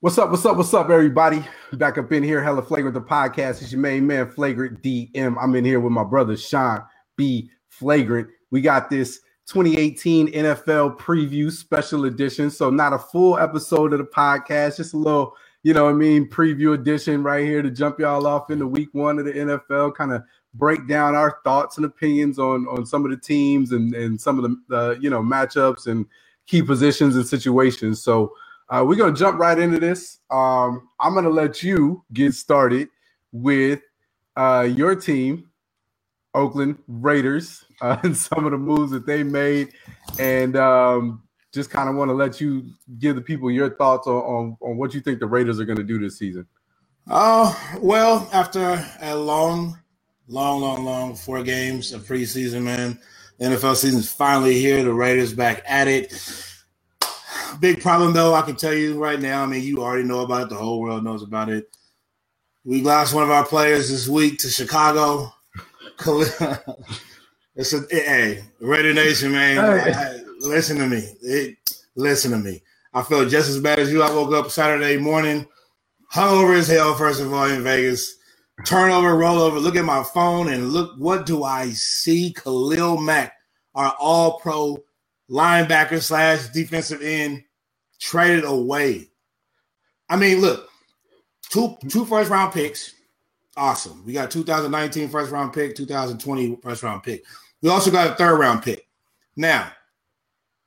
What's up? What's up? What's up, everybody? Back up in here, hella flagrant the podcast. It's your main man, Flagrant DM. I'm in here with my brother Shawn B. Flagrant. We got this 2018 NFL preview special edition. So not a full episode of the podcast, just a little, you know, what I mean, preview edition right here to jump y'all off into week one of the NFL, kind of break down our thoughts and opinions on on some of the teams and and some of the, the you know matchups and key positions and situations. So uh, we're gonna jump right into this. Um, I'm gonna let you get started with uh, your team, Oakland Raiders, uh, and some of the moves that they made, and um, just kind of want to let you give the people your thoughts on, on, on what you think the Raiders are going to do this season. Oh well, after a long, long, long, long four games of preseason, man, the NFL season's finally here. The Raiders back at it big problem though. I can tell you right now. I mean, you already know about it. The whole world knows about it. We lost one of our players this week to Chicago. it's a hey, Raider Nation, man. Hey. I, listen to me. It, listen to me. I felt just as bad as you. I woke up Saturday morning, hungover as hell. First of all, in Vegas, turnover, rollover. Look at my phone and look. What do I see? Khalil Mack, our All-Pro linebacker slash defensive end traded away. I mean, look, two two first round picks. Awesome. We got 2019 first round pick, 2020 first round pick. We also got a third round pick. Now,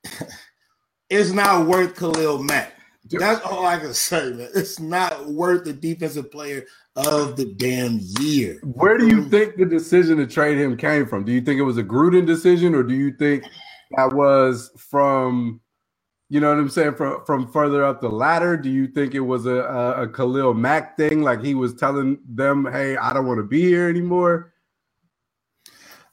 it's not worth Khalil Mack. That's all I can say, man. It's not worth the defensive player of the damn year. Where do you think the decision to trade him came from? Do you think it was a Gruden decision, or do you think that was from you know what I'm saying from from further up the ladder? Do you think it was a, a, a Khalil Mack thing, like he was telling them, "Hey, I don't want to be here anymore"?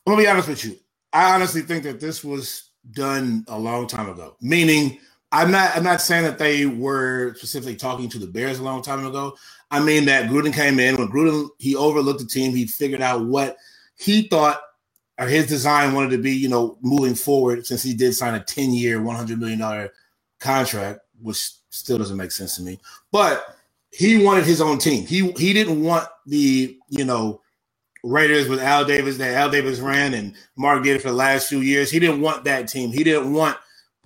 I'm gonna be honest with you. I honestly think that this was done a long time ago. Meaning, I'm not I'm not saying that they were specifically talking to the Bears a long time ago. I mean that Gruden came in when Gruden he overlooked the team. He figured out what he thought or his design wanted to be, you know, moving forward since he did sign a 10 year, $100 million contract, which still doesn't make sense to me. But he wanted his own team. He he didn't want the, you know, Raiders with Al Davis that Al Davis ran and Mark did for the last few years. He didn't want that team. He didn't want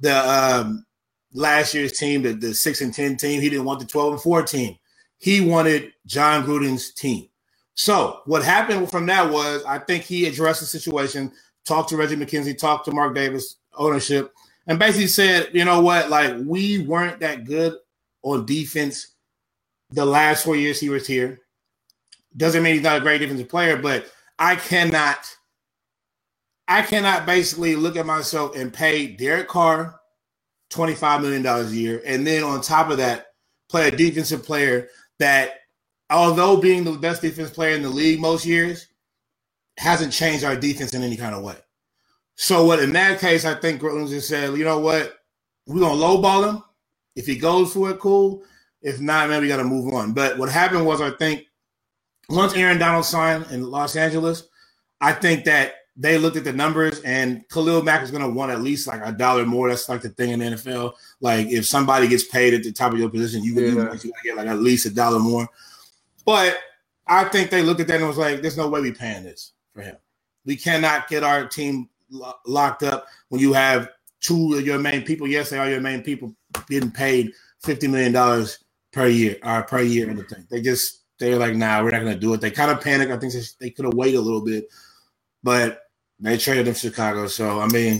the um, last year's team, the, the six and ten team. He didn't want the 12 and 14. He wanted Jon Gruden's team. So what happened from that was I think he addressed the situation, talked to Reggie McKenzie, talked to Mark Davis ownership, and basically said, you know what, like we weren't that good on defense the last four years he was here. Doesn't mean he's not a great defensive player, but I cannot, I cannot basically look at myself and pay Derek Carr $25 million a year. And then on top of that, play a defensive player that although being the best defense player in the league most years, hasn't changed our defense in any kind of way. So what in that case, I think Gruden just said, you know what, we're gonna lowball him. If he goes for it, cool. If not, man, we gotta move on. But what happened was I think once Aaron Donald signed in Los Angeles, I think that they looked at the numbers and Khalil Mack is going to want at least like a dollar more. That's like the thing in the NFL. Like if somebody gets paid at the top of your position, you, yeah. you get like at least a dollar more. But I think they looked at that and was like, "There's no way we paying this for him. We cannot get our team lo- locked up when you have two of your main people. Yes, they are your main people getting paid fifty million dollars per year or uh, per year and the thing. They just they're like, nah, we're not gonna do it. They kind of panic. I think they could have waited a little bit, but they traded him Chicago. So I mean,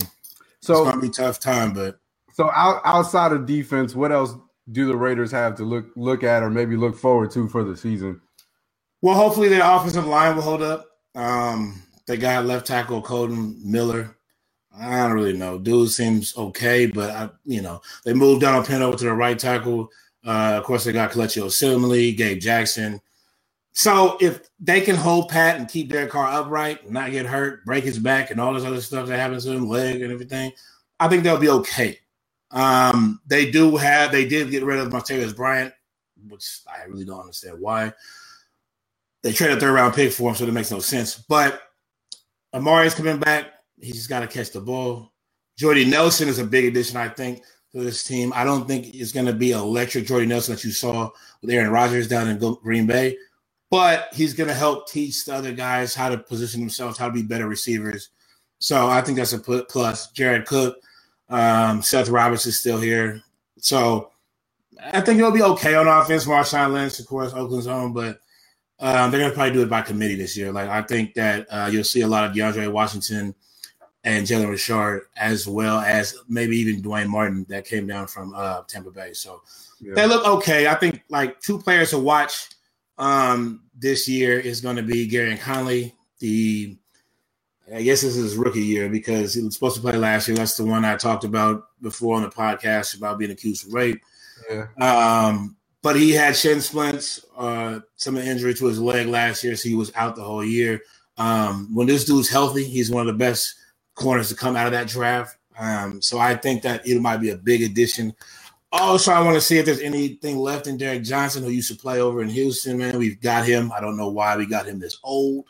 so it's gonna be tough time. But so out, outside of defense, what else do the Raiders have to look look at or maybe look forward to for the season? Well, hopefully their offensive line will hold up. Um, they got left tackle Kolton Miller. I don't really know. Dude seems okay, but I, you know, they moved Donald Penn over to the right tackle. Uh, of course, they got Kelechi Osemele, Gabe Jackson. So if they can hold pat and keep their Carr upright, not get hurt, break his back, and all this other stuff that happens to him, leg and everything, I think they'll be okay. Um, they do have they did get rid of Martavis Bryant, which I really don't understand why. They traded a third round pick for him, so it makes no sense. But Amari's coming back. He's just got to catch the ball. Jordy Nelson is a big addition, I think. to this team. I don't think it's going to be electric Jordy Nelson that you saw with Aaron Rodgers down in Green Bay, but he's going to help teach the other guys how to position themselves, how to be better receivers. So I think that's a plus. Jared Cook, um, Seth Roberts is still here. So I think it'll be okay on offense. Marshawn Lynch, of course, Oakland's own, but um, they're going to probably do it by committee this year. Like I think that uh, you'll see a lot of DeAndre Washington and Jalen Richard, as well as maybe even Dwayne Martin that came down from uh, Tampa Bay. So yeah. they look okay. I think like two players to watch um, this year is going to be Gareon Conley. The I guess this is his rookie year because he was supposed to play last year. That's the one I talked about before on the podcast about being accused of rape. Yeah. Um, but he had shin splints, uh, some injury to his leg last year, so he was out the whole year. Um, when this dude's healthy, he's one of the best corners to come out of that draft. Um, so I think that it might be a big addition. Also, I want to see if there's anything left in Derrick Johnson, who used to play over in Houston. Man, we've got him. I don't know why we got him this old,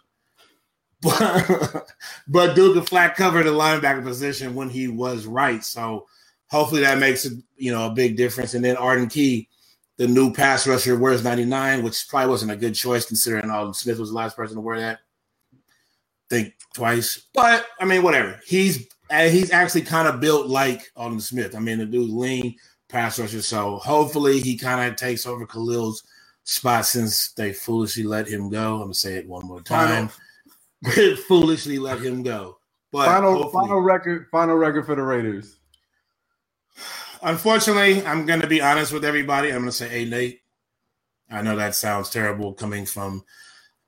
but but Duke could flat cover the linebacker position when he was right. So hopefully that makes a you know a big difference. And then Arden Key, the new pass rusher, wears 99, which probably wasn't a good choice considering Aldon Smith was the last person to wear that think twice. But I mean, whatever. He's uh, he's actually kind of built like Aldon Smith. I mean, the dude's lean pass rusher. So hopefully he kind of takes over Khalil's spot since they foolishly let him go. I'm gonna say it one more time. foolishly let him go. But final final record, final record for the Raiders. Unfortunately, I'm gonna be honest with everybody. I'm gonna say eight and eight. I know that sounds terrible coming from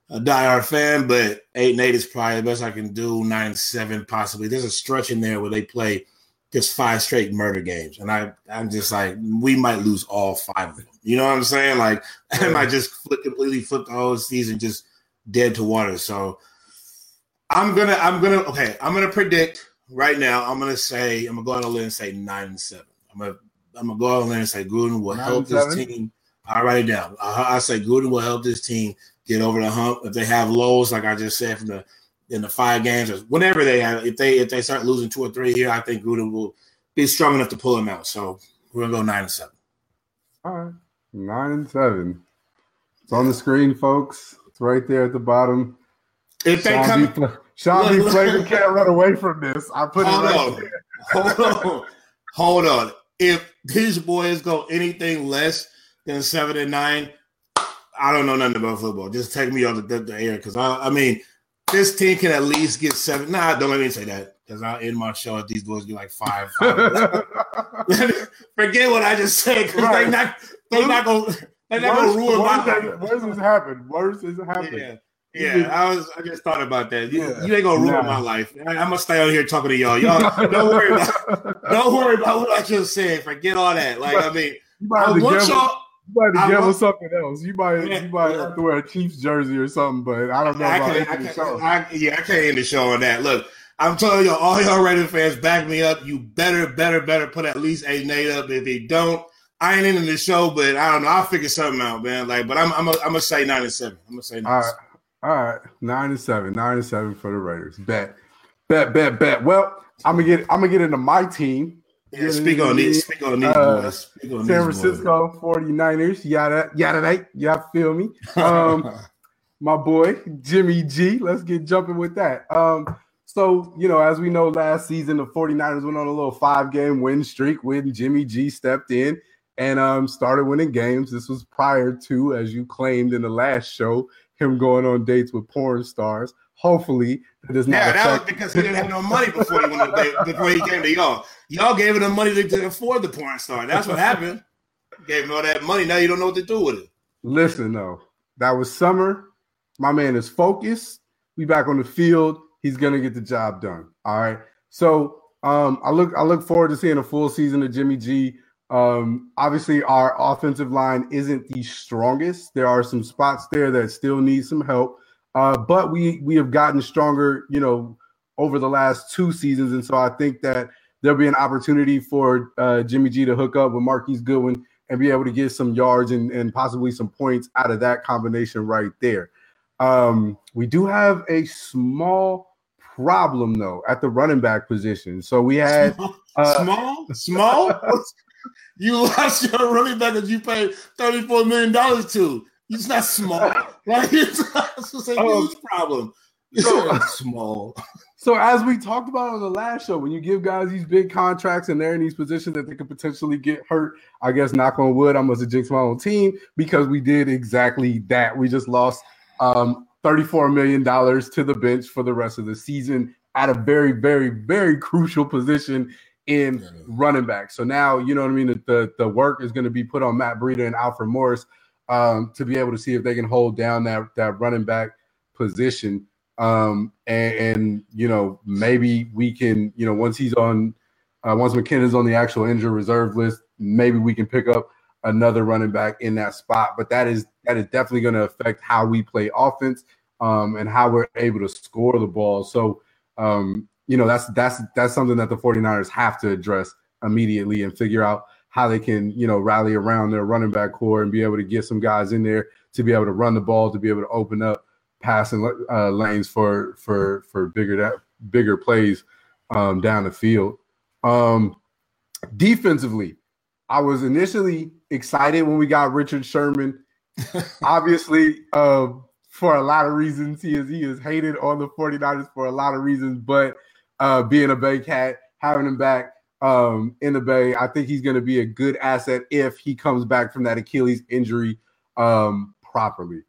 a diehard fan, but eight and eight is probably the best I can do. Nine and seven, possibly. There's a stretch in there where they play just five straight murder games, and I I'm just like we might lose all five of them. You know what I'm saying? Like I might just flip, completely flip the whole season just dead to water. So I'm gonna I'm gonna okay I'm gonna predict right now. I'm gonna say I'm gonna go out on a limb and say nine and seven. I'm gonna I'm gonna go out on a limb and say Gruden will help this team. I'll write it down. I, I say Gruden will help this team get over the hump. If they have lows, like I just said from the in the five games or whenever they have, if they if they start losing two or three here, I think Gruden will be strong enough to pull them out. So we're gonna go nine and seven. All right, nine and seven. It's on the screen, folks. It's right there at the bottom. If they Shawn come, B. Shawn B. Flavor can't run away from this. I put hold it right on. There. Hold on, hold on. If these boys go anything less than seven and nine, I don't know nothing about football. Just take me off the, the air because I, I mean, this team can at least get seven. Nah, don't let me say that because I'll end my show if these boys get like five. five. Forget what I just said because right. they not they not gonna they not gonna ruin my life. Worse has happened. Worse has happened. Yeah. Yeah, I was. I just thought about that. You, yeah. you ain't gonna ruin nah. my life. I, am gonna stay out here talking to y'all. Y'all don't worry about. don't worry about what I just said. Forget all that. Like I mean, you I want y'all. You might have to with something else. You might yeah, you might have to wear a Chiefs jersey or something, but I don't know I about I show. I, yeah, I can't end the show on that. Look, I'm telling you, all all y'all Raider fans, back me up. You better, better, better put at least and eight up. If you don't, I ain't in the show, but I don't know. I'll figure something out, man. Like, but I'm I'm I'm gonna say nine and seven. I'm gonna say nine. All right, all right, nine and seven, nine and seven for the Raiders. Bet, bet, bet, bet. Well, I'm gonna get I'm gonna get into my team. Yeah, speak on these. Speak on these uh, boys. Speak on San Francisco boys. 49ers. Yada yada yada. Y'all feel me? Um, my boy Jimmy G. Let's get jumping with that. Um, so you know, as we know, last season the 49ers went on a little five-game win streak when Jimmy G stepped in and um started winning games. This was prior to, as you claimed in the last show, him going on dates with porn stars. Hopefully, that does not. Yeah, affect- that was because he didn't have no money before he went to, before he came to y'all. Y'all gave him the money to, to afford the porn star. That's what happened. gave him all that money. Now you don't know what to do with it. Listen, though, that was summer. My man is focused. We back on the field. He's gonna get the job done. All right. So um, I look I look forward to seeing a full season of Jimmy G. Um, obviously, our offensive line isn't the strongest. There are some spots there that still need some help. Uh, but we we have gotten stronger, you know, over the last two seasons, and so I think that there'll be an opportunity for uh, Jimmy G to hook up with Marquise Goodwin and be able to get some yards and, and possibly some points out of that combination right there. Um, we do have a small problem though at the running back position. So we had uh, small, small. you lost your running back that you paid $34 million to. It's not small. Like it's, it's a oh. huge problem. So, small. So as we talked about on the last show, when you give guys these big contracts and they're in these positions that they could potentially get hurt, I guess knock on wood, I must have jinxed my own team because we did exactly that. We just lost um, $34 million to the bench for the rest of the season at a very, very, very crucial position in running back. So now, you know what I mean? The, the work is going to be put on Matt Breida and Alfred Morris um, to be able to see if they can hold down that, that running back position. Um, and, and, you know, maybe we can, you know, once he's on, uh, once McKinnon's on the actual injured reserve list, maybe we can pick up another running back in that spot. But that is that is definitely going to affect how we play offense um, and how we're able to score the ball. So, um, you know, that's that's that's something that the 49ers have to address immediately and figure out how they can, you know, rally around their running back core and be able to get some guys in there to be able to run the ball, to be able to open up passing uh, lanes for for for bigger that bigger plays um, down the field. Um, defensively, I was initially excited when we got Richard Sherman. Obviously, uh, for a lot of reasons, he is he is hated on the 49ers for a lot of reasons, but uh, being a Bay Cat, having him back um, in the Bay, I think he's going to be a good asset if he comes back from that Achilles injury um, properly.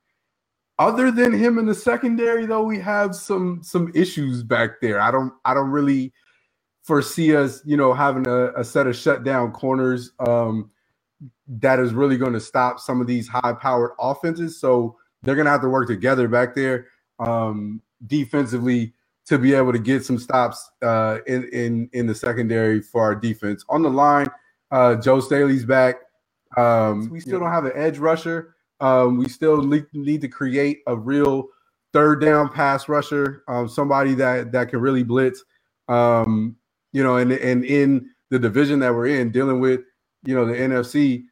Other than him in the secondary, though, we have some some issues back there. I don't I don't really foresee us, you know, having a, a set of shutdown corners um, that is really going to stop some of these high-powered offenses. So they're going to have to work together back there um, defensively to be able to get some stops uh, in in in the secondary for our defense. On the line, uh, Joe Staley's back. Um, we still don't have an edge rusher. Um, we still need to create a real third down pass rusher, um, somebody that that can really blitz. Um, you know, and and in the division that we're in, dealing with you know the NFC,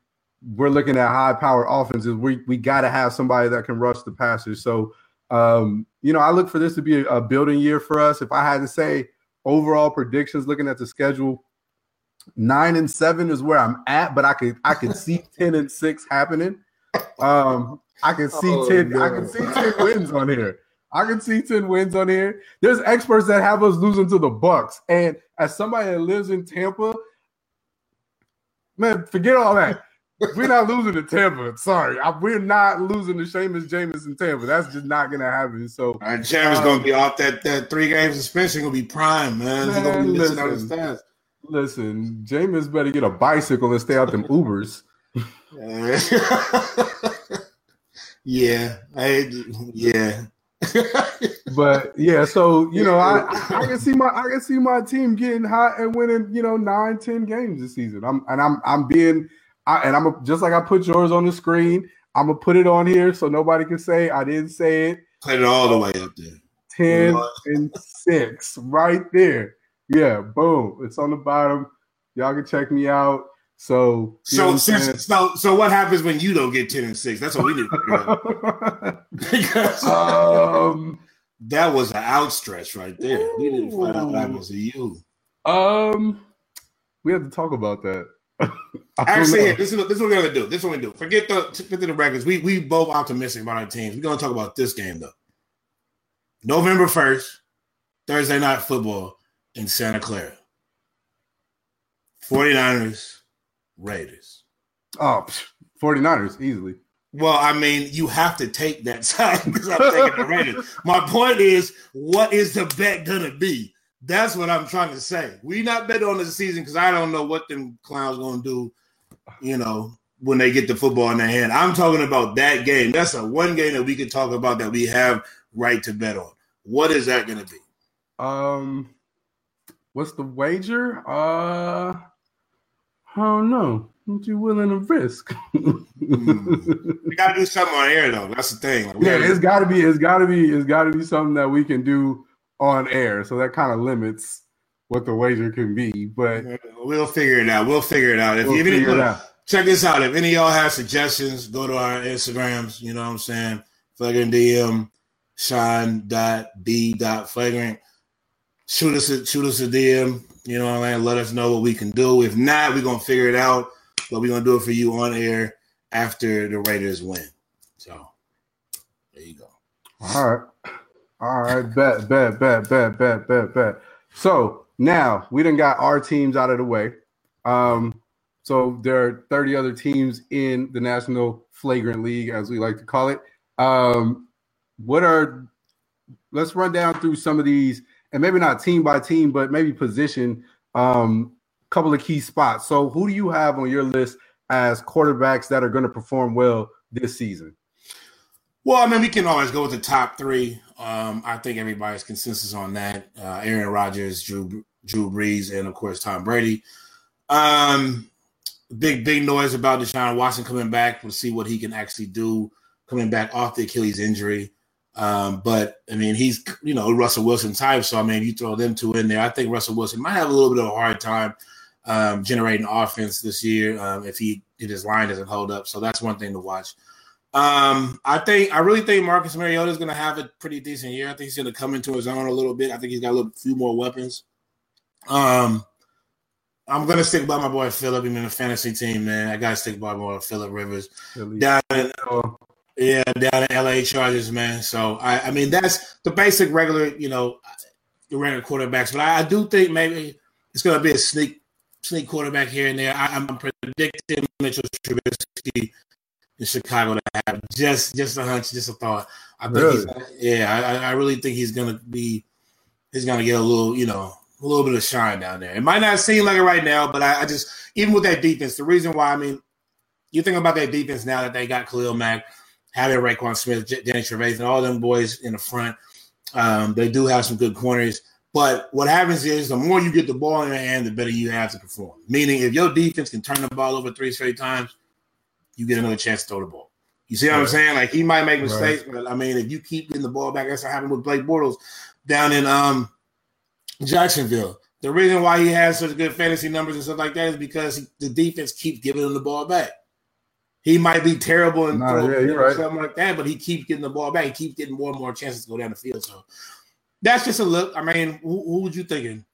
we're looking at high power offenses. We we got to have somebody that can rush the passers. So um, you know, I look for this to be a, a building year for us. If I had to say overall predictions, looking at the schedule, nine and seven is where I'm at, but I could I could see ten and six happening. Um, I can see oh, ten. No. I can see ten wins on here. I can see ten wins on here. There's experts that have us losing to the Bucs, and as somebody that lives in Tampa, man, forget all that. We're not losing to Tampa. Sorry, I, we're not losing to Seamus James in Tampa. That's just not gonna happen. So, All right, Jameis um, gonna be off that that three game suspension. Gonna be prime, man. man gonna be listen, out stats. Listen, Jameis better get a bicycle and stay out them Ubers. yeah, I, yeah. but yeah, so you know, I, I can see my I can see my team getting hot and winning, you know, nine, ten games this season. I'm and I'm I'm being I, and I'm a, just like I put yours on the screen. I'm gonna put it on here so nobody can say I didn't say it. Put it all the way up there. Ten and six, right there. Yeah, boom. It's on the bottom. Y'all can check me out. So, so, so, so, what happens when you don't get ten and six? That's what we need. because um, that was an outstretch right there. Ooh. We didn't find out what happens to you. Um, we have to talk about that. Actually, this is this is what we're gonna do. This is what we do. Forget the forget the records. We we both optimistic about our teams. We're gonna talk about this game though. November first, Thursday night football in Santa Clara. 49ers Raiders. Oh, 49ers easily. Well, I mean, you have to take that side because I'm taking the Raiders. My point is, what is the bet gonna be? That's what I'm trying to say. We not bet on the season because I don't know what them clowns gonna do. You know, when they get the football in their hand. I'm talking about that game. That's a one game that we could talk about that we have right to bet on. What is that gonna be? Um, what's the wager? Uh I don't know. What you willing to risk? mm. We gotta do something on air though. That's the thing. Like, yeah, it's gotta be, it's gotta be, it's gotta be something that we can do on air. So that kind of limits what the wager can be. But mm-hmm. we'll figure it out. We'll figure it out. If we'll you have any, check this out. If any of y'all have suggestions, go to our Instagrams. You know what I'm saying? Flagrant DM, shawn dot b dot flagrant. Shoot us a shoot us a DM. You know what I mean? Let us know what we can do. If not, we're gonna figure it out. but we're gonna do it for you on air after the Raiders win. So there you go. All right. All right. Bet, bet, bet, bet, bet, bet, bet. So now we done got our teams out of the way. Um, so there are 30 other teams in the National Flagrant League, as we like to call it. Um, what are let's run down through some of these, and maybe not team by team, but maybe position um couple of key spots. So who do you have on your list as quarterbacks that are going to perform well this season? Well, I mean, we can always go with the top three. Um, I think everybody's consensus on that: uh, Aaron Rodgers, Drew Drew Brees, and of course Tom Brady. Um, big big noise about Deshaun Watson coming back. We'll see what he can actually do coming back off the Achilles injury. Um, but I mean, he's you know Russell Wilson type, so I mean, you throw them two in there. I think Russell Wilson might have a little bit of a hard time um, generating offense this year um, if he if his line doesn't hold up. So that's one thing to watch. Um, I think I really think Marcus Mariota is going to have a pretty decent year. I think he's going to come into his own a little bit. I think he's got a little, few more weapons. Um, I'm going to stick by my boy Philip. He's in the fantasy team, man. I got to stick by my boy Philip Rivers down in yeah down in LA Chargers, man. So I, I mean that's the basic regular, you know, the regular quarterbacks. But I, I do think maybe it's going to be a sneak sneak quarterback here and there. I, am predicting Mitchell Trubisky in Chicago to have just just a hunch, just a thought. I think really? yeah, I, I really think he's gonna be he's gonna get a little, you know, a little bit of shine down there. It might not seem like it right now, but I, I just even with that defense, the reason why I mean, you think about that defense now that they got Khalil Mack, having Roquan Smith, J- Danny Trevathan, all them boys in the front. Um, they do have some good corners. But what happens is the more you get the ball in your hand, the better you have to perform. Meaning, if your defense can turn the ball over three straight times, you get another chance to throw the ball. You see what right. I'm saying? Like he might make mistakes, right. but I mean, if you keep getting the ball back, that's what happened with Blake Bortles down in um, Jacksonville. The reason why he has such good fantasy numbers and stuff like that is because he, the defense keeps giving him the ball back. He might be terrible and nah, yeah, right. something like that, but he keeps getting the ball back. He keeps getting more and more chances to go down the field. So that's just a look. I mean, who, who would you thinking?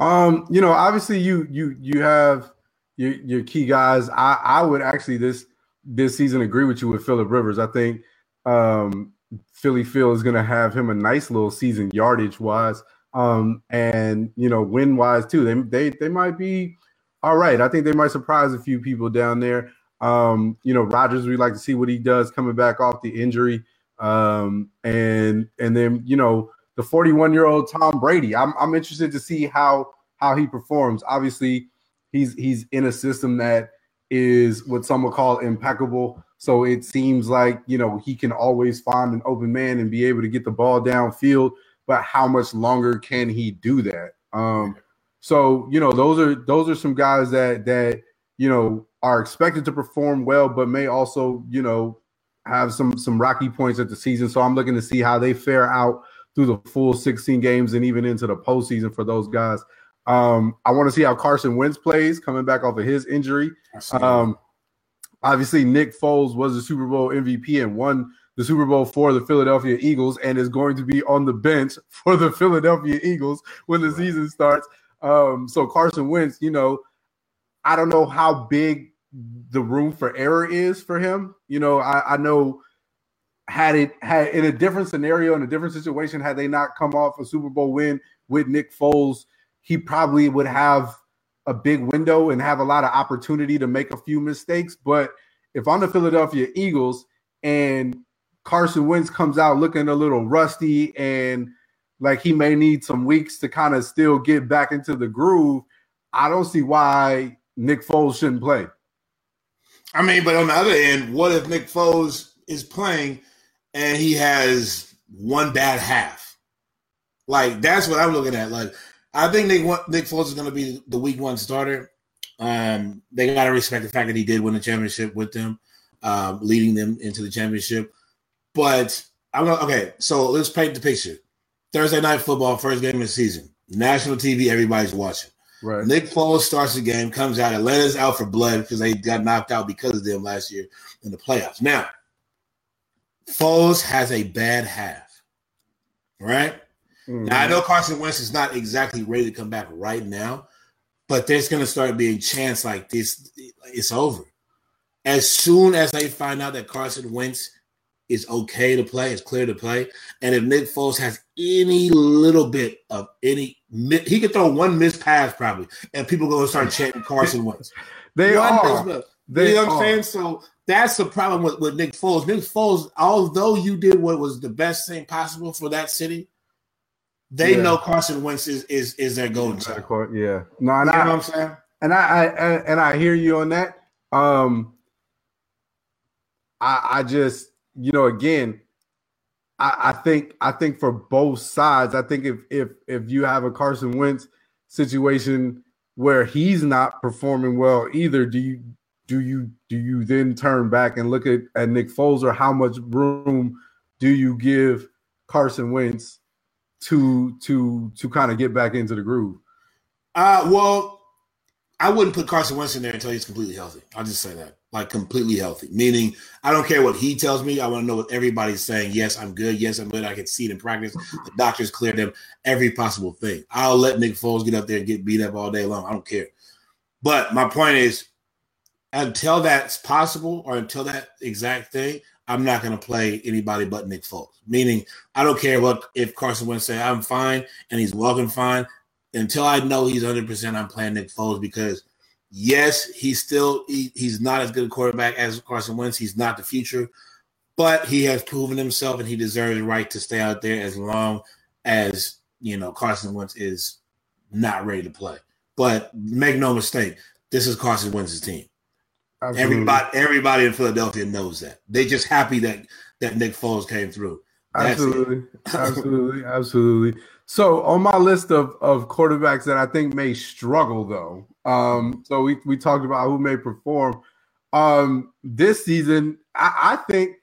Um, you know, obviously you you you have your your key guys. I I would actually this this season agree with you with Philip Rivers. I think um Philly Phil is going to have him a nice little season yardage wise, um, and you know win wise too. They they they might be all right. I think they might surprise a few people down there. Um, you know, Rodgers, we like to see what he does coming back off the injury, um, and and then you know the 41 year old Tom Brady. I'm I'm interested to see how how he performs. Obviously, he's he's in a system that is what some would call impeccable. So it seems like you know he can always find an open man and be able to get the ball downfield. But how much longer can he do that? Um, so you know those are those are some guys that that you know are expected to perform well, but may also you know have some some rocky points at the season. So I'm looking to see how they fare out through the full 16 games and even into the postseason for those guys. Um, I want to see how Carson Wentz plays coming back off of his injury. Um, obviously, Nick Foles was the Super Bowl MVP and won the Super Bowl for the Philadelphia Eagles and is going to be on the bench for the Philadelphia Eagles when the season starts. Um, so Carson Wentz, you know, I don't know how big the room for error is for him. You know, I, I know had it had in a different scenario in a different situation, had they not come off a Super Bowl win with Nick Foles, he probably would have a big window and have a lot of opportunity to make a few mistakes. But if I'm the Philadelphia Eagles and Carson Wentz comes out looking a little rusty and like he may need some weeks to kind of still get back into the groove, I don't see why Nick Foles shouldn't play. I mean, but on the other end, what if Nick Foles is playing and he has one bad half. Like that's what I'm looking at. Like I think Nick Nick Foles is going to be the week one starter. Um, they got to respect the fact that he did win the championship with them, um, leading them into the championship. But I'm gonna, okay. So let's paint the picture. Thursday night football, first game of the season, national TV, everybody's watching. Right. Nick Foles starts the game, comes out. Atlanta's out for blood because they got knocked out because of them last year in the playoffs. Now, Foles has a bad half, right? Mm-hmm. Now I know Carson Wentz is not exactly ready to come back right now, but there's going to start being chants like this. It's over. As soon as they find out that Carson Wentz is okay to play, is clear to play, and if Nick Foles has any little bit of any, he could throw one missed pass probably, and people going to start chanting Carson Wentz. they one are. They you know what I'm saying? So that's the problem with, with Nick Foles. Nick Foles, although you did what was the best thing possible for that city, they yeah. know Carson Wentz is is, is their golden child. Yeah, no, and you I, know what I'm saying. And I, I and I hear you on that. Um, I I just you know again, I, I think I think for both sides, I think if if if you have a Carson Wentz situation where he's not performing well either, do you do you do you then turn back and look at, at Nick Foles or how much room do you give Carson Wentz to to to kind of get back into the groove? Uh well, I wouldn't put Carson Wentz in there until he's completely healthy. I'll just say that. Like completely healthy. Meaning I don't care what he tells me. I want to know what everybody's saying. Yes, I'm good. Yes, I'm good. I can see it in practice. The doctors cleared him every possible thing. I'll let Nick Foles get up there and get beat up all day long. I don't care. But my point is until that's possible or until that exact thing, I'm not going to play anybody but Nick Foles. Meaning, I don't care what if Carson Wentz say I'm fine and he's walking fine. Until I know he's 100, percent I'm playing Nick Foles because yes, he's still he, he's not as good a quarterback as Carson Wentz. He's not the future, but he has proven himself and he deserves the right to stay out there as long as you know Carson Wentz is not ready to play. But make no mistake, this is Carson Wentz's team. Absolutely. Everybody, everybody in Philadelphia knows that. They just happy that that Nick Foles came through. That's absolutely, absolutely, absolutely. So on my list of of quarterbacks that I think may struggle though, um, so we we talked about who may perform. Um, this season, I, I think,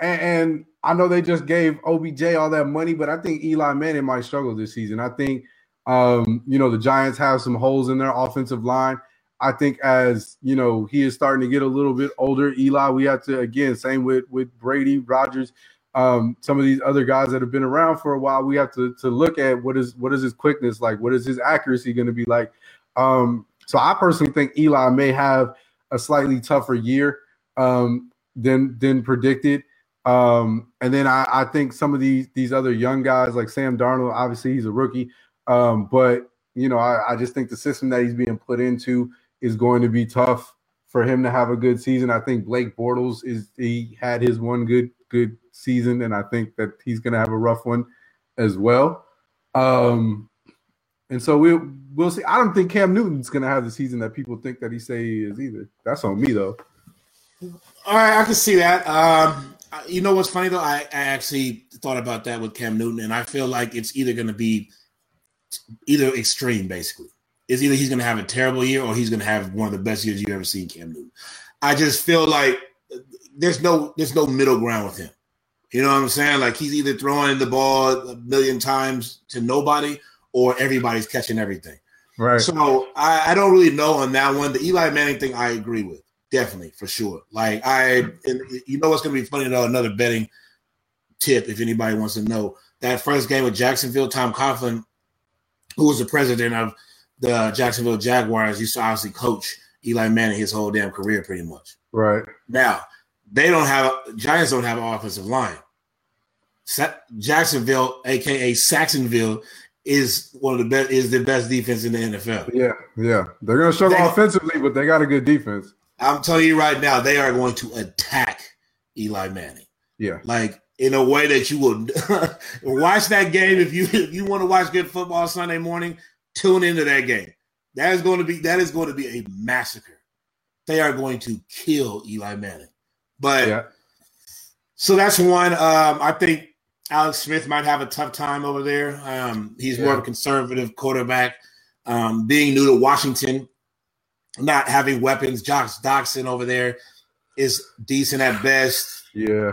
and, and I know they just gave OBJ all that money, but I think Eli Manning might struggle this season. I think, um, you know, the Giants have some holes in their offensive line. I think as you know he is starting to get a little bit older. Eli, we have to again same with with Brady, Rodgers, um, some of these other guys that have been around for a while. We have to to look at what is what is his quickness like, what is his accuracy going to be like. Um, so I personally think Eli may have a slightly tougher year um, than than predicted. Um, and then I, I think some of these these other young guys like Sam Darnold, obviously he's a rookie, um, but you know I, I just think the system that he's being put into is going to be tough for him to have a good season. I think Blake Bortles is he had his one good good season, and I think that he's going to have a rough one as well. Um, and so we'll we'll see. I don't think Cam Newton's going to have the season that people think that he say he is either. That's on me though. All right, I can see that. Um, you know what's funny though? I, I actually thought about that with Cam Newton, and I feel like it's either going to be either extreme, basically is either he's going to have a terrible year or he's going to have one of the best years you've ever seen Cam Newton. I just feel like there's no there's no middle ground with him. You know what I'm saying? Like he's either throwing the ball a million times to nobody or everybody's catching everything. Right. So I, I don't really know on that one. The Eli Manning thing I agree with. Definitely, for sure. Like I and you know what's gonna be funny though, another betting tip if anybody wants to know. That first game with Jacksonville, Tom Coughlin, who was the president of the uh, Jacksonville Jaguars used to obviously coach Eli Manning his whole damn career, pretty much. Right now, they don't have Giants don't have an offensive line. Jacksonville, aka Sacksonville, is one of the best is the best defense in the NFL. Yeah, yeah, they're going to struggle they, offensively, but they got a good defense. I'm telling you right now, they are going to attack Eli Manning. Yeah, like in a way that you will watch that game if you if you want to watch good football Sunday morning tune into that game. That is going to be that is going to be a massacre. They are going to kill Eli Manning. But yeah. so that's one. Um, I think Alex Smith might have a tough time over there. Um, he's yeah. more of a conservative quarterback. Um, being new to Washington, not having weapons. Josh Doctson over there is decent at best. Yeah.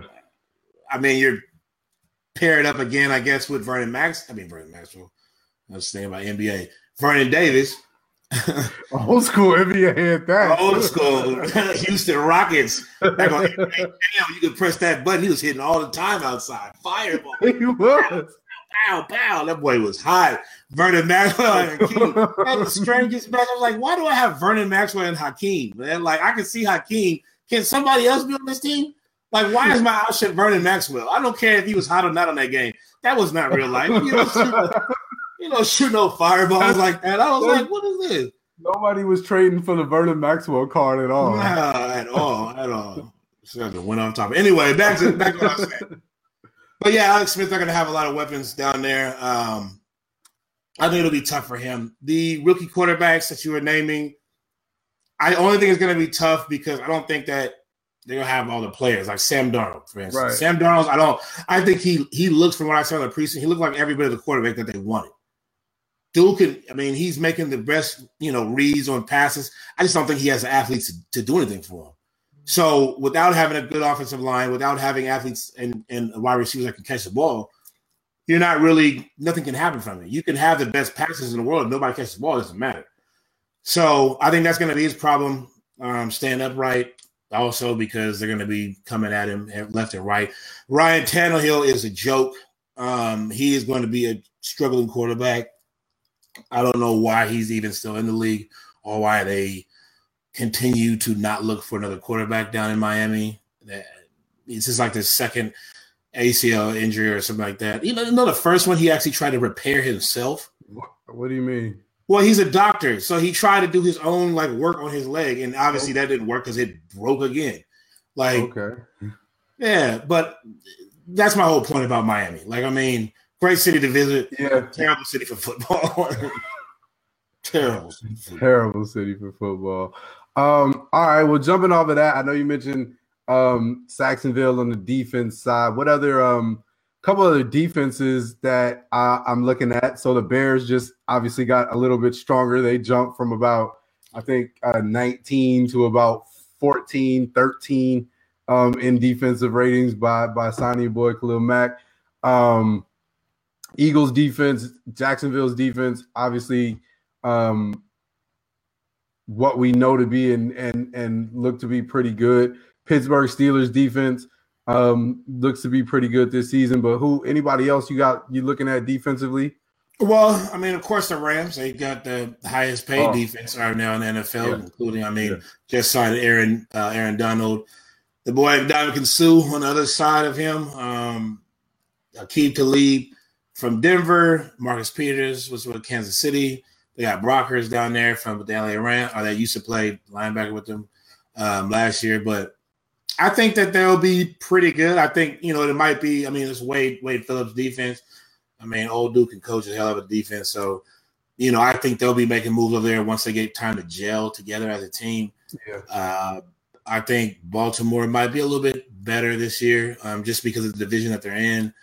I mean, you're paired up again, I guess, with Vernon Max. I mean, Vernon Maxwell. I was thinking about NBA. Vernon Davis. Old school NBA had that. Old school Houston Rockets. Back on NBA Jam, you could press that button. He was hitting all the time outside. Fireball. He was. pow, pow. That boy was hot. Vernon Maxwell and Hakeem. That's the strangest match. I was like, why do I have Vernon Maxwell and Hakeem? Man, like I can see Hakeem. Can somebody else be on this team? Like, why is my option Vernon Maxwell? I don't care if he was hot or not on that game. That was not real life. You know, you know, shoot no fireballs like that. I was like, what is this? Nobody was trading for the Vernon Maxwell card at all. Nah, at all, at all. So went on top. Anyway, back to back to what I said. But yeah, Alex Smith are going to have a lot of weapons down there. Um, I think it'll be tough for him. The rookie quarterbacks that you were naming, I only think it's going to be tough because I don't think that they're gonna have all the players like Sam Darnold, for instance. Right. Sam Darnold, I don't. I think he he looks from what I saw in the preseason. He looked like every bit of the quarterback that they wanted. Duke, can, I mean, he's making the best you know reads on passes. I just don't think he has athletes to, to do anything for him. So without having a good offensive line, without having athletes and, and wide receivers that can catch the ball, you're not really nothing can happen from it. You can have the best passes in the world, nobody catches the ball, it doesn't matter. So I think that's going to be his problem. Um, stand upright, also because they're going to be coming at him left and right. Ryan Tannehill is a joke. Um, he is going to be a struggling quarterback. I don't know why he's even still in the league or why they continue to not look for another quarterback down in Miami. It's just like the second ACL injury or something like that. You know, the first one he actually tried to repair himself. What do you mean? Well, he's a doctor, so he tried to do his own like work on his leg, and obviously oh. that didn't work because it broke again. Like, okay, yeah, but that's my whole point about Miami. Like, I mean, great city to visit. Yeah, terrible city for football. terrible, terrible city for football. Um, all right. Well, jumping off of that, I know you mentioned um Sacksonville on the defense side. What other um couple other defenses that uh, I'm looking at? So the Bears just obviously got a little bit stronger. They jumped from about I think uh, 19 to about 14, 13 um, in defensive ratings by by signing boy Khalil Mack. Um, Eagles defense, Jacksonville's defense, obviously um, what we know to be and and and look to be pretty good. Pittsburgh Steelers defense um, looks to be pretty good this season. But who anybody else you got you looking at defensively? Well, I mean, of course, the Rams they got the highest paid oh. defense right now in the NFL, yeah. including I mean, yeah. just signed Aaron uh, Aaron Donald, the boy Ndamukong Suh on the other side of him, um, Aqib Talib from Denver, Marcus Peters was with Kansas City. They got Brockers down there from the LA Rams, or they used to play linebacker with them um, last year. But I think that they'll be pretty good. I think you know it might be. I mean, it's Wade Wade Phillips defense. I mean, old Duke can coach a hell of a defense. So, you know, I think they'll be making moves over there once they get time to gel together as a team. Yeah. Uh, I think Baltimore might be a little bit better this year, um, just because of the division that they're in.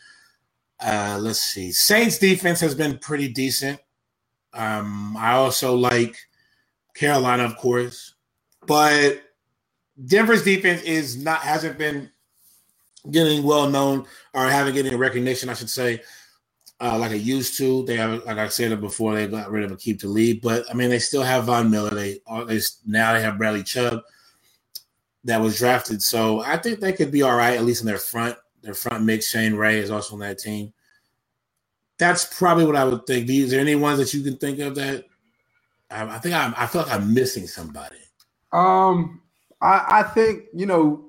Uh, let's see. Saints defense has been pretty decent. Um, I also like Carolina, of course, but Denver's defense is not hasn't been getting well known or haven't getting recognition, I should say, uh, like it used to. They have, like I said before, they got rid of Aqib Talib, but I mean they still have Von Miller. They, they now they have Bradley Chubb that was drafted, so I think they could be all right at least in their front. Their front mix, Shane Ray is also on that team that's probably what I would think. Is there any ones that you can think of that? I, I think I'm, I feel like I'm missing somebody. Um, I, I think you know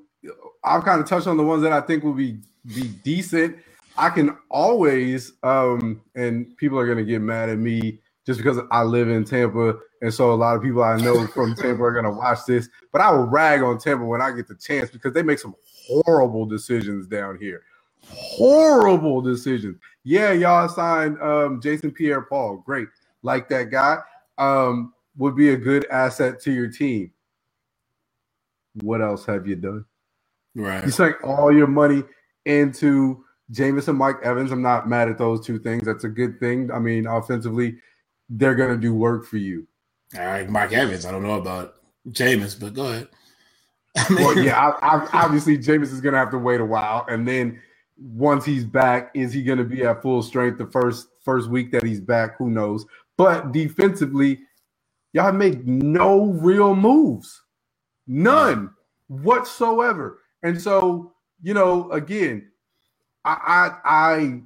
I've kind of touched on the ones that I think will be be decent. I can always, um, and people are gonna get mad at me just because I live in Tampa, and so a lot of people I know from Tampa are gonna watch this. But I will rag on Tampa when I get the chance because they make some horrible decisions down here horrible decisions. Yeah, y'all signed um, Jason Pierre Paul. Great. Like that guy. Um, would be a good asset to your team. What else have you done? Right. You sank all your money into Jameis and Mike Evans. I'm not mad at those two things. That's a good thing. I mean, offensively, they're gonna do work for you. All right, Mike Evans. I don't know about Jameis, but go ahead. well, yeah, I, I, obviously Jameis is gonna have to wait a while, and then once he's back, is he going to be at full strength the first first week that he's back? Who knows? But defensively, y'all made no real moves, none whatsoever. And so, you know, again, I I I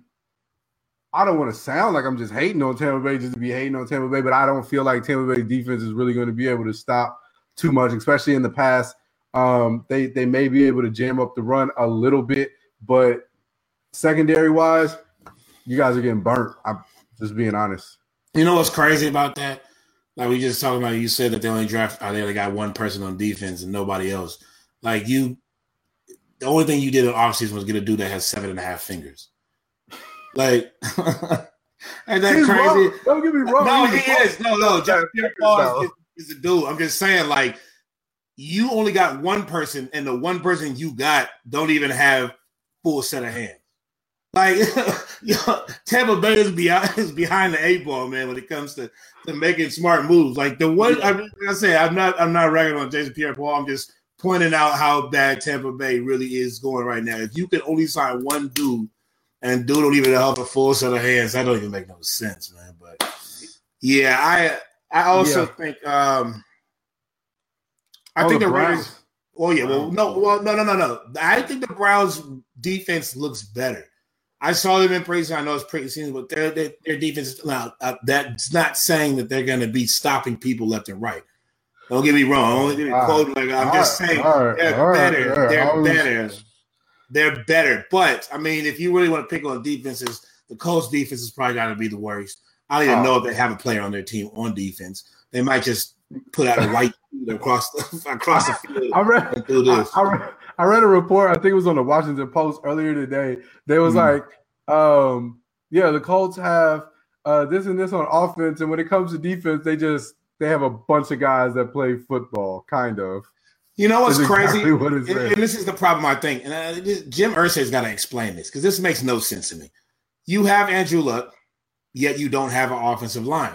I don't want to sound like I'm just hating on Tampa Bay just to be hating on Tampa Bay, but I don't feel like Tampa Bay defense is really going to be able to stop too much, especially in the past. Um, they they may be able to jam up the run a little bit, but secondary wise, you guys are getting burnt. I'm just being honest. You know what's crazy about that? Like we just talking about, you said that they only draft, uh, they only got one person on defense and nobody else. Like you, the only thing you did in offseason was get a dude that has seven and a half fingers. Like, ain't that He's crazy? wrong. Don't get me wrong. No, He's he is. No, no. Pierre No. Paul is, is a dude. I'm just saying, like, you only got one person, and the one person you got don't even have full set of hands. Like, you know, Tampa Bay is behind, is behind the eight ball, man, when it comes to, to making smart moves. Like the one, I mean, like I say, I'm not, I'm not ragging on Jason Pierre Paul. I'm just pointing out how bad Tampa Bay really is going right now. If you can only sign one dude, and dude don't even have a full set of hands, that don't even make no sense, man. But yeah, I, I also Yeah. think, um, I Oh, think the the Browns. Raiders. Oh yeah, well, no, well, no, no, no, no. I think the Browns' defense looks better. I saw them in preseason. I know it's preseason, but their their, their defense. Now, uh, that's not saying that they're going to be stopping people left and right. Don't get me wrong. Don't get me like I'm just saying right, they're right, better. right. They're was- better. They're better. But I mean, if you really want to pick on defenses, the Colts defense is probably going to be the worst. I don't even Oh. know if they have a player on their team on defense. They might just put out a white across the, across the field I read. I, this. I read, I read a report. I think it was on the Washington Post earlier today. They was Mhm. like, um, "Yeah, the Colts have uh, this and this on offense, and when it comes to defense, they just they have a bunch of guys that play football, kind of." You know what's crazy? what and, and this is the problem I think. And uh, this- Jim Irsay's got to explain this because this makes no sense to me. You have Andrew Luck, yet you don't have an offensive line.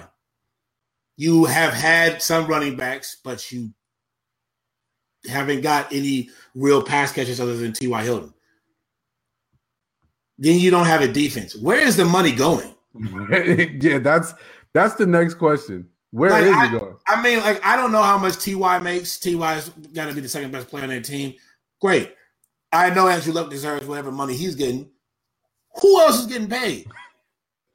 You have had some running backs, but you haven't got any real pass catchers other than T.Y. Hilton. Then you don't have a defense. Where is the money going? yeah, that's that's the next question. Where Like, is I- it going? I mean, like, I don't know how much Ty makes. Ty's got to be the second best player on their team. Great. I know Andrew Luck deserves whatever money he's getting. Who else is getting paid?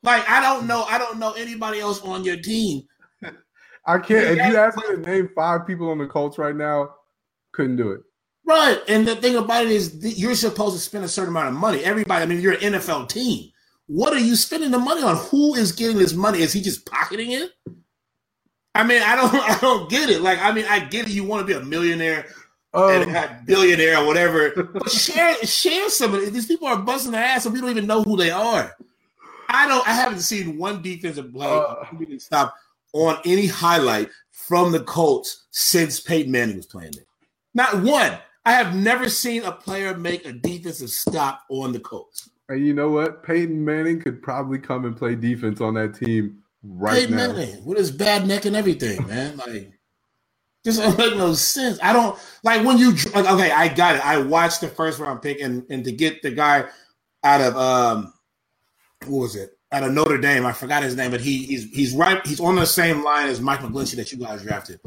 Like, I don't know. I don't know anybody else on your team. I can't. If you ask me to name five people on the Colts right now, couldn't do it. Right. And the thing about it is, you're supposed to spend a certain amount of money. Everybody, I mean, you're an NFL team. What are you spending the money on? Who is getting this money? Is he just pocketing it? I mean, I don't, I don't get it. Like, I mean, I get it. You want to be a millionaire and Um, a billionaire or whatever. But share share some of it. These people are busting their ass and we don't even know who they are. I don't I haven't seen one defensive play Uh. stop on any highlight from the Colts since Peyton Manning was playing there. Not one. I have never seen a player make a defensive stop on the Colts. and you know what? Peyton Manning could probably come and play defense on that team right Peyton now. Manning with his bad neck and everything, man. Like, this doesn't make no sense. I don't like when you like. Okay, I got it. I watched the first round pick, and and to get the guy out of um, what was it? Out of Notre Dame, I forgot his name, but he he's he's right. He's on the same line as Mike McGlinchey that you guys drafted.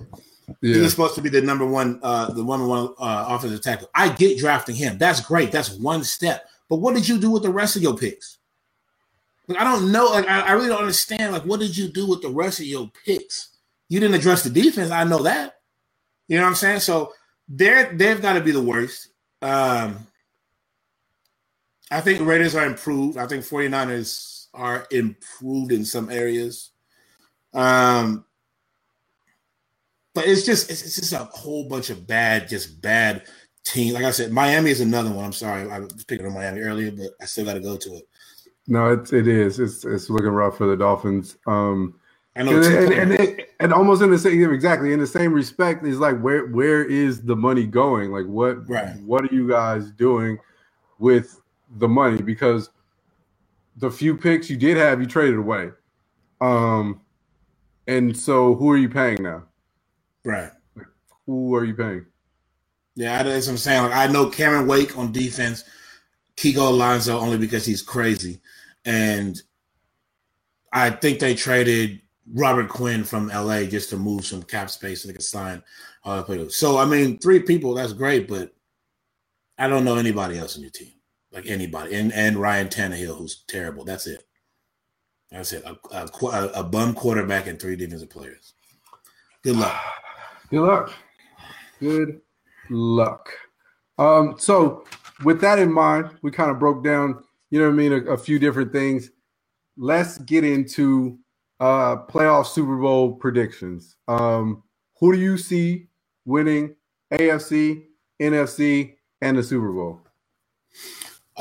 He was supposed to be the number one, uh, the one one uh, offensive tackle. I get drafting him. That's great. That's one step. But what did you do with the rest of your picks? Like, I don't know. Like I, I really don't understand. Like, what did you do with the rest of your picks? You didn't address the defense. I know that. You know what I'm saying? So they're they've got to be the worst. Um, I think Raiders are improved. I think 49ers are improved in some areas. Um, but it's just it's, it's just a whole bunch of bad, just bad teams. Like I said, Miami is another one. I'm sorry, I was picking on Miami earlier, but I still got to go to it. No, it's it is. It's it's looking rough for the Dolphins. Um, and, and, and, and, and almost in the same exactly in the same respect is like where where is the money going? Like what Right. what are you guys doing with the money? Because the few picks you did have, you traded away. Um, and so who are you paying now? right. Who are you paying? Yeah, that's what I'm saying. Like I know Cameron Wake on defense, Kiko Alonso only because he's crazy, and I think they traded Robert Quinn from LA just to move some cap space so they could sign all the players. So I mean, three people that's great, but I don't know anybody else on your team, like anybody, and and Ryan Tannehill who's terrible. That's it. I said a, a, a bum quarterback and three defensive players. Good luck. Good luck. Good luck. Um, so with that in mind, we kind of broke down, you know what I mean, a, a few different things. Let's get into uh playoff Super Bowl predictions. Um, who do you see winning AFC, NFC, and the Super Bowl?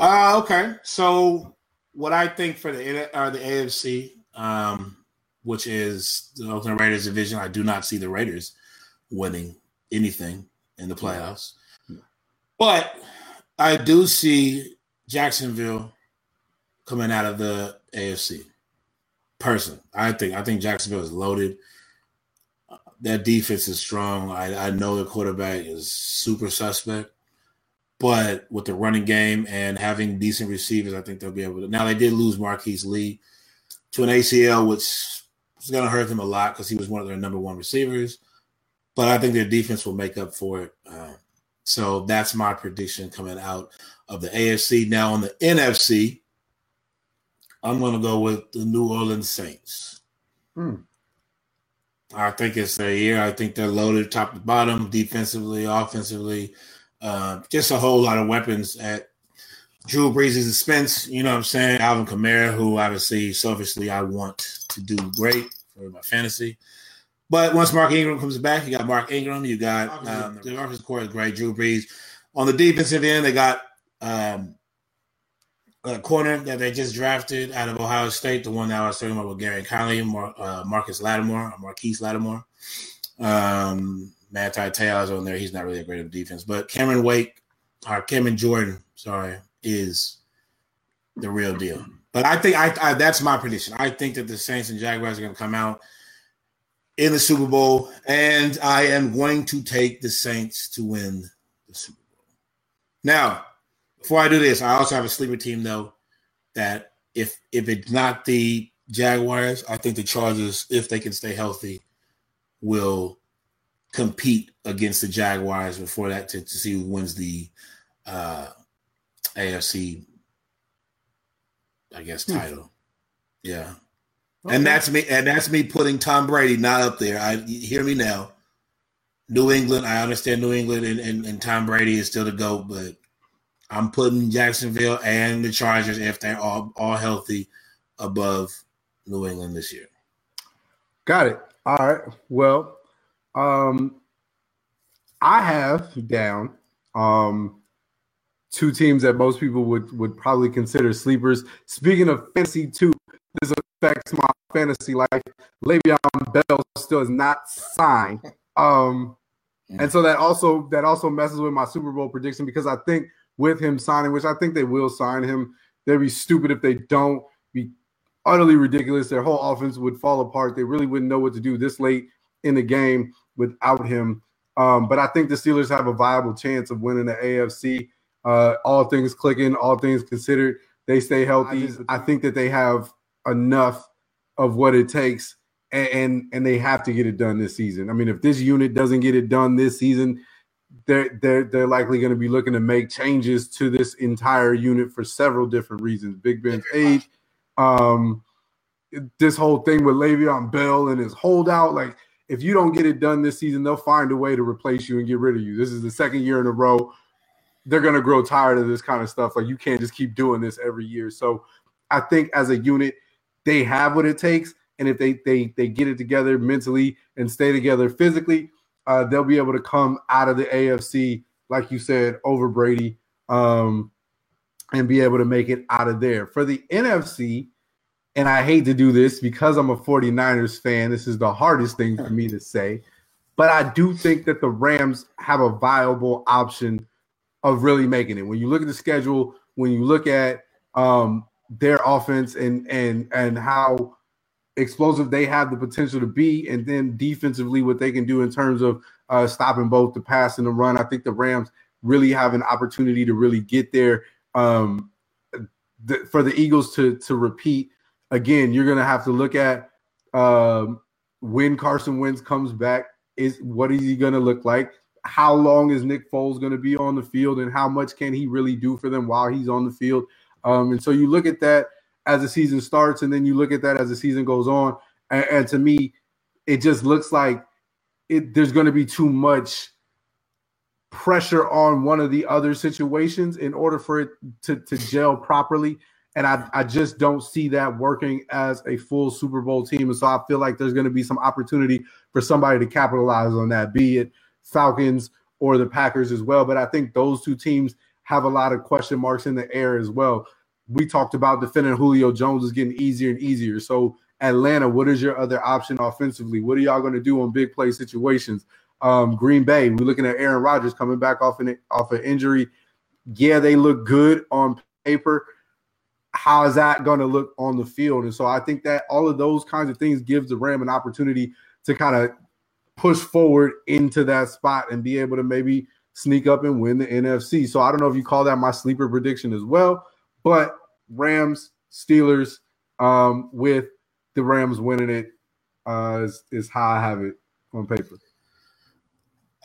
Uh, okay. So what I think for the uh, the AFC, um, which is the Oakland Raiders division, I do not see the Raiders winning anything in the playoffs. But I do see Jacksonville coming out of the AFC. Person, I think I think Jacksonville is loaded. That defense is strong. I, I know the quarterback is super suspect. But with the running game and having decent receivers, I think they'll be able to. Now they did lose Marquise Lee to an ACL, which is going to hurt them a lot because he was one of their number one receivers. But I think their defense will make up for it. Uh, so that's my prediction coming out of the AFC. Now on the NFC, I'm going to go with the New Orleans Saints. Hmm. I think it's a year. I think they're loaded top to bottom, defensively, offensively. Uh, just a whole lot of weapons at Drew Brees' expense. You know what I'm saying? Alvin Kamara, who obviously, selfishly, I want to do great for my fantasy. But once Mark Ingram comes back, you got Mark Ingram. You got um, the offensive core is great. Drew Brees. On the defensive end, they got um, a corner that they just drafted out of Ohio State, the one that I was talking about with Gary Conley, Mar- uh, Marcus Lattimore, Marquise Lattimore. Um, Manti Te'o's on there. He's not really a great of defense, but Cameron Wake or Cameron Jordan, sorry, is the real deal. But I think I, I that's my prediction. I think that the Saints and Jaguars are going to come out in the Super Bowl, and I am going to take the Saints to win the Super Bowl. Now, before I do this, I also have a sleeper team though that if if it's not the Jaguars, I think the Chargers, if they can stay healthy, will compete against the Jaguars before that to, to see who wins the uh, AFC, I guess, hmm. title. Hmm. Yeah. Okay. And that's me, and that's me putting Tom Brady not up there. I hear me now. New England, I understand New England and, and, and Tom Brady is still the GOAT, but I'm putting Jacksonville and the Chargers, if they're all, all healthy, above New England this year. Got it. All right. Well, um, I have down um two teams that most people would would probably consider sleepers. Speaking of fantasy too, this affects my fantasy life. Le'Veon Bell still is not signed. Um, and so that also that also messes with my Super Bowl prediction because I think with him signing, which I think they will sign him, they'd be stupid if they don't. Be utterly ridiculous. Their whole offense would fall apart. They really wouldn't know what to do this late in the game without him. Um, but I think the Steelers have a viable chance of winning the AFC. Uh, all things clicking, all things considered, they stay healthy. I, just, I think that they have enough of what it takes, and, and, and they have to get it done this season. I mean, if this unit doesn't get it done this season, they're they're they're likely going to be looking to make changes to this entire unit for several different reasons. Big Ben's age, um, this whole thing with Le'Veon Bell and his holdout, like if you don't get it done this season, they'll find a way to replace you and get rid of you. This is the second year in a row. They're going to grow tired of this kind of stuff. Like you can't just keep doing this every year. So I think as a unit, they have what it takes. And if they they they get it together mentally and stay together physically, uh, they'll be able to come out of the AFC, like you said, over Brady, um, and be able to make it out of there. For the NFC, and I hate to do this because I'm a 49ers fan. This is the hardest thing for me to say. But I do think that the Rams have a viable option of really making it. When you look at the schedule, when you look at um, their offense and and and how explosive they have the potential to be, and then defensively what they can do in terms of uh, stopping both the pass and the run, I think the Rams really have an opportunity to really get there. Um, the, for the Eagles to to repeat again, you're going to have to look at um, when Carson Wentz comes back. Is what is he going to look like? How long is Nick Foles going to be on the field, and how much can he really do for them while he's on the field? Um, and so you look at that, as the season starts, and then you look at that as the season goes on. And, and to me, it just looks like it, there's going to be too much pressure on one of the other situations in order for it to, to gel properly. And I, I just don't see that working as a full Super Bowl team. And so I feel like there's going to be some opportunity for somebody to capitalize on that, be it Falcons or the Packers as well. But I think those two teams have a lot of question marks in the air as well. We talked about defending Julio Jones is getting easier and easier. So Atlanta, what is your other option offensively? What are y'all going to do on big play situations? Um, Green Bay, we're looking at Aaron Rodgers coming back off an off an injury. Yeah, they look good on paper. How is that going to look on the field? And so I think that all of those kinds of things gives the Ram an opportunity to kind of push forward into that spot and be able to maybe sneak up and win the NFC. So I don't know if you call that my sleeper prediction as well, but Rams, Steelers, um, with the Rams winning it uh, is, is how I have it on paper.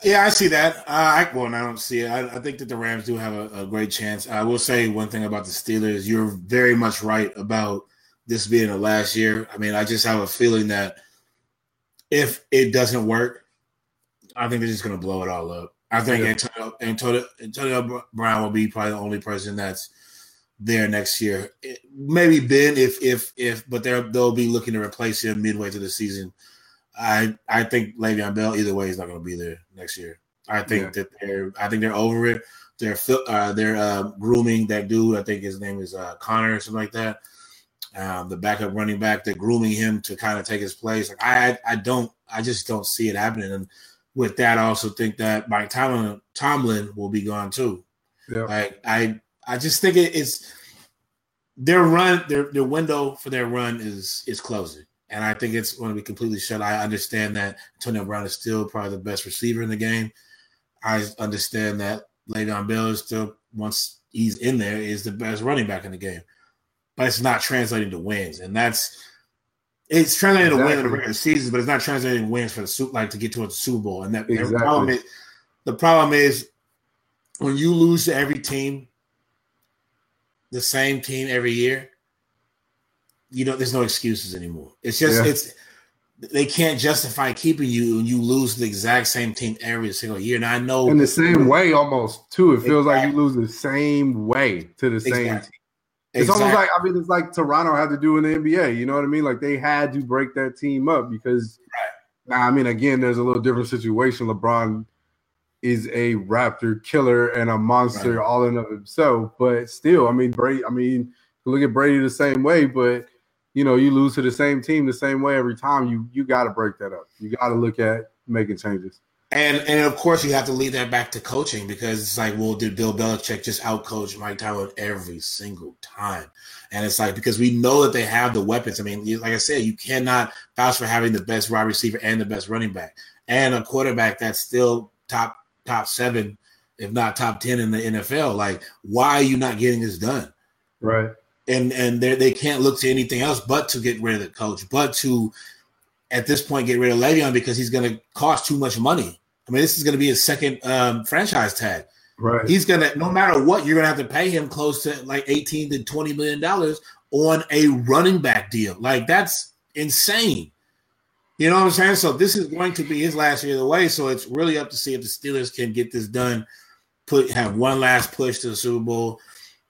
Yeah, I see that. Uh, I well, I don't see it. I, I, think that the Rams do have a, a, great chance. I will say one thing about the Steelers. You're very much right about this being the last year. I mean, I just have a feeling that if it doesn't work, I think they're just going to blow it all up. I think yeah. Antonio, Antonio, Antonio Brown will be probably the only person that's there next year. maybe Ben, if if if, but they're they'll be looking to replace him midway through the season. I I think Le'Veon Bell either way is not going to be there next year. I think yeah. that they're I think they're over it. They're uh, they're uh, grooming that dude. I think his name is uh, Conner or something like that. Um, the backup running back. They're grooming him to kind of take his place. Like I I don't I just don't see it happening. And with that, I also think that Mike Tomlin Tomlin will be gone too. Yeah. Like I I just think it, it's their run, their their window for their run is is closing, and I think it's going to be completely shut. I understand that Antonio Brown is still probably the best receiver in the game. I understand that Le'Veon Bell is still once he's in there is the best running back in the game, but it's not translating to wins, and that's it's translating exactly. to wins in the regular season, but it's not translating wins for the suit like to get to a Super Bowl. And that exactly. the problem is the problem is when you lose to every team the same team every year, you know, there's no excuses anymore. It's just yeah. it's they can't justify keeping you and you lose the exact same team every single year. And I know in the same way almost too. It feels exactly. like you lose the same way to the exactly. same team. It's exactly. almost like I mean, it's like Toronto had to do in the NBA. You know what I mean? Like they had to break that team up because I mean, again, there's a little different situation. LeBron is a Raptor killer and a monster right. all in of himself. But still, I mean, Brady. I mean, look at Brady the same way, but you know, you lose to the same team the same way every time. You you got to break that up. You got to look at making changes. And and of course you have to lead that back to coaching because it's like, well, did Bill Belichick just outcoach Mike Tomlin every single time? And it's like because we know that they have the weapons. I mean, like I said, you cannot vouch for having the best wide receiver and the best running back and a quarterback that's still top top seven, if not top ten in the NFL. Like, why are you not getting this done? Right. And and they they can't look to anything else but to get rid of the coach, but to at this point get rid of Le'Veon because he's going to cost too much money. I mean, this is going to be his second um, franchise tag. Right. He's gonna no matter what, you're gonna have to pay him close to like 18 to 20 million dollars on a running back deal. Like that's insane. You know what I'm saying? So this is going to be his last year of the way. So it's really up to see if the Steelers can get this done, put have one last push to the Super Bowl.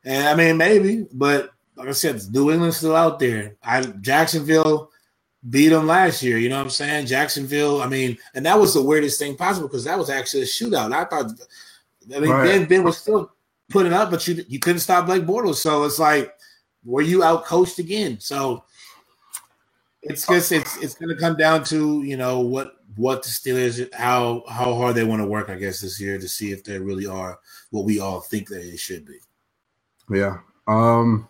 And I mean, maybe, but like I said, New England's still out there. I Jacksonville beat them last year. You know what I'm saying? Jacksonville. I mean, and that was the weirdest thing possible because that was actually a shootout. I thought. I mean, right. Ben Ben was still putting up, but you you couldn't stop Blake Bortles. So it's like, were you out coached again? So it's just it's it's going to come down to you know what what the Steelers how how hard they want to work I guess this year to see if they really are what we all think they should be. Yeah. Um.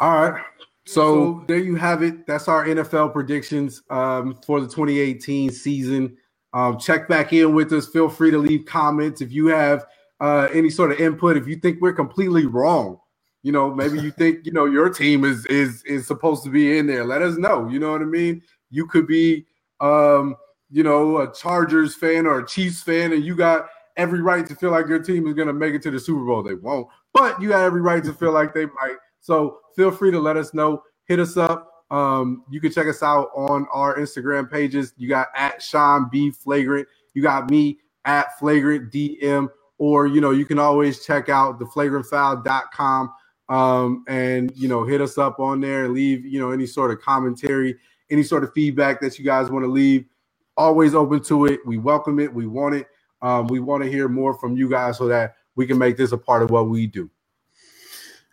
All right. So, so there you have it. That's our NFL predictions um, for the 2018 season. Um, check back in with us. Feel free to leave comments if you have uh, any sort of input. If you think we're completely wrong, you know, maybe you think you know your team is is is supposed to be in there. Let us know. You know what I mean? You could be, um, you know, a Chargers fan or a Chiefs fan, and you got every right to feel like your team is going to make it to the Super Bowl. They won't, but you got every right to feel like they might So feel free to let us know. Hit us up. Um, you can check us out on our Instagram pages. You got at Shawn B Flagrant. You got me at Flagrant DM. Or you know, you can always check out the flagrantfoul.com um, and you know, hit us up on there. And leave you know any sort of commentary, any sort of feedback that you guys want to leave. Always open to it. We welcome it. We want it. Um, we want to hear more from you guys so that we can make this a part of what we do.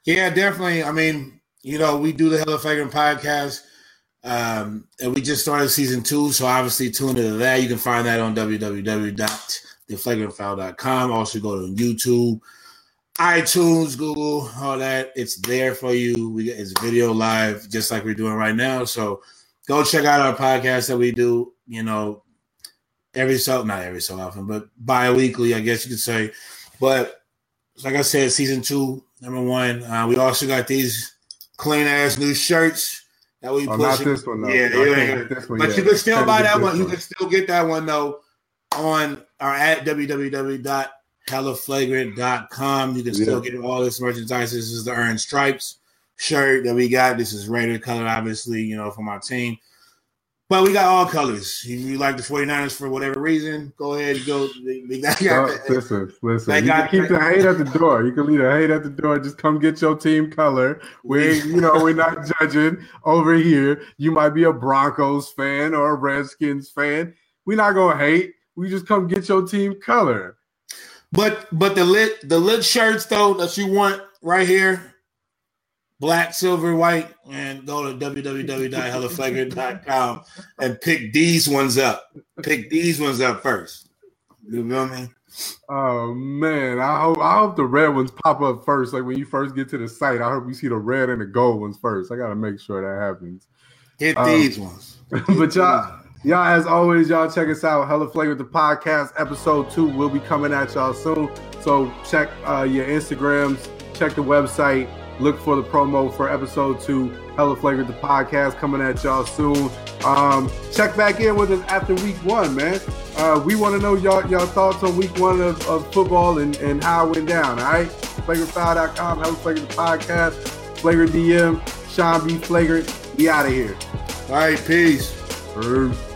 Yeah, definitely. I mean, you know, we do the Hella Flagrant podcast, um, and we just started season two. So obviously, tune into that. You can find that on www.theflagrantfoul.com. Also, go to YouTube, iTunes, Google, all that. It's there for you. We it's video live, just like we're doing right now. So go check out our podcast that we do. You know, every so not every so often, but bi-weekly, I guess you could say. But like I said, season two, number one. Uh, we also got these clean ass new shirts that we Oh, push. not this one though. Yeah, yeah, yeah. this one But you can still buy that this one. You can still get that one though on our at www.hellaflagrant.com. You can still get all this merchandise. This is the Earn Stripes shirt that we got. This is Raider color, obviously, you know, from our team. But we got all colors. If you like the 49ers for whatever reason, go ahead and go. They, they got, Oh, listen, listen. They You got- can keep the hate at the door. You can leave the hate at the door. Just come get your team color. We, you know, we're not judging over here. You might be a Broncos fan or a Redskins fan. We're not gonna hate. We just come get your team color. But but the lit the lit shirts though that you want right here, black, silver, white, and go to www.hellaflagrant.com and pick these ones up. Pick these ones up first. You feel me? Oh man, I hope I hope the red ones pop up first. Like when you first get to the site, I hope you see the red and the gold ones first. I gotta make sure that happens. Get Um, these ones. but y'all, y'all, as always, y'all check us out. Hella Flagrant the podcast, episode two will be coming at y'all soon. So check uh, your Instagrams, check the website, look for the promo for episode two. Hella Flagrant the podcast coming at y'all soon. Um, check back in with us after week one, man. Uh, we want to know y'all y'all thoughts on week one of, of football and, and how it went down. All right, flagrantfoul.com, Hella Flagrant the podcast, Flagrant DM, Shawn B Flagrant. We out of here. All right, peace. Peace.